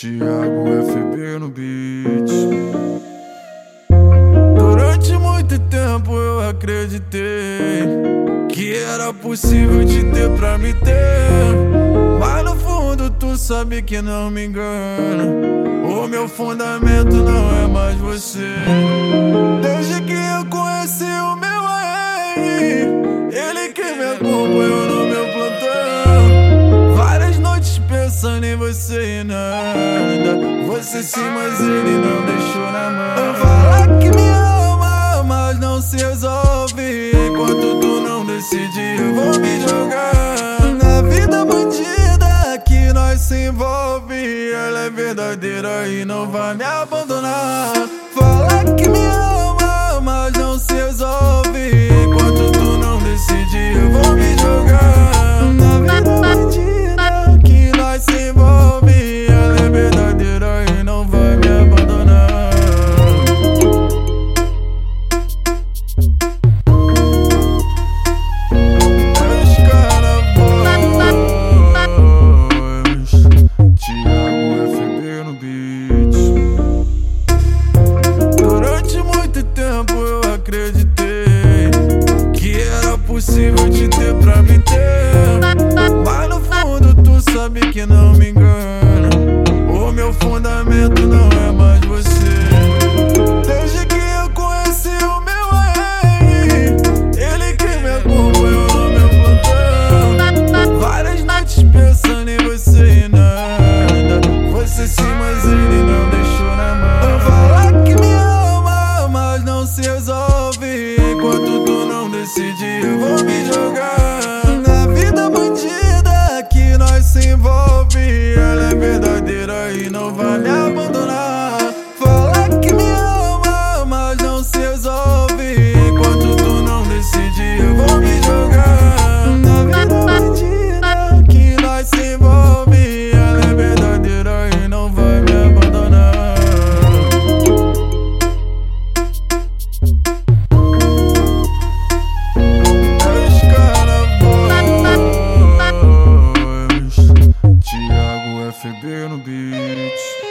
Tiago FB no beat. Durante muito tempo eu acreditei que era possível te ter pra me ter. Mas no fundo tu sabe que não me engana. O meu fundamento não é mais você. Desde que eu conheci o meu rei, pensando em você e nada. Você sim, mas ele não deixou na mão. Fala que me ama, mas não se resolve. Enquanto tu não decidir, eu vou me jogar na vida bandida que nós se envolve. Ela é verdadeira e não vai me abandonar. Enquanto tu não decidir, eu vou me FB no beat.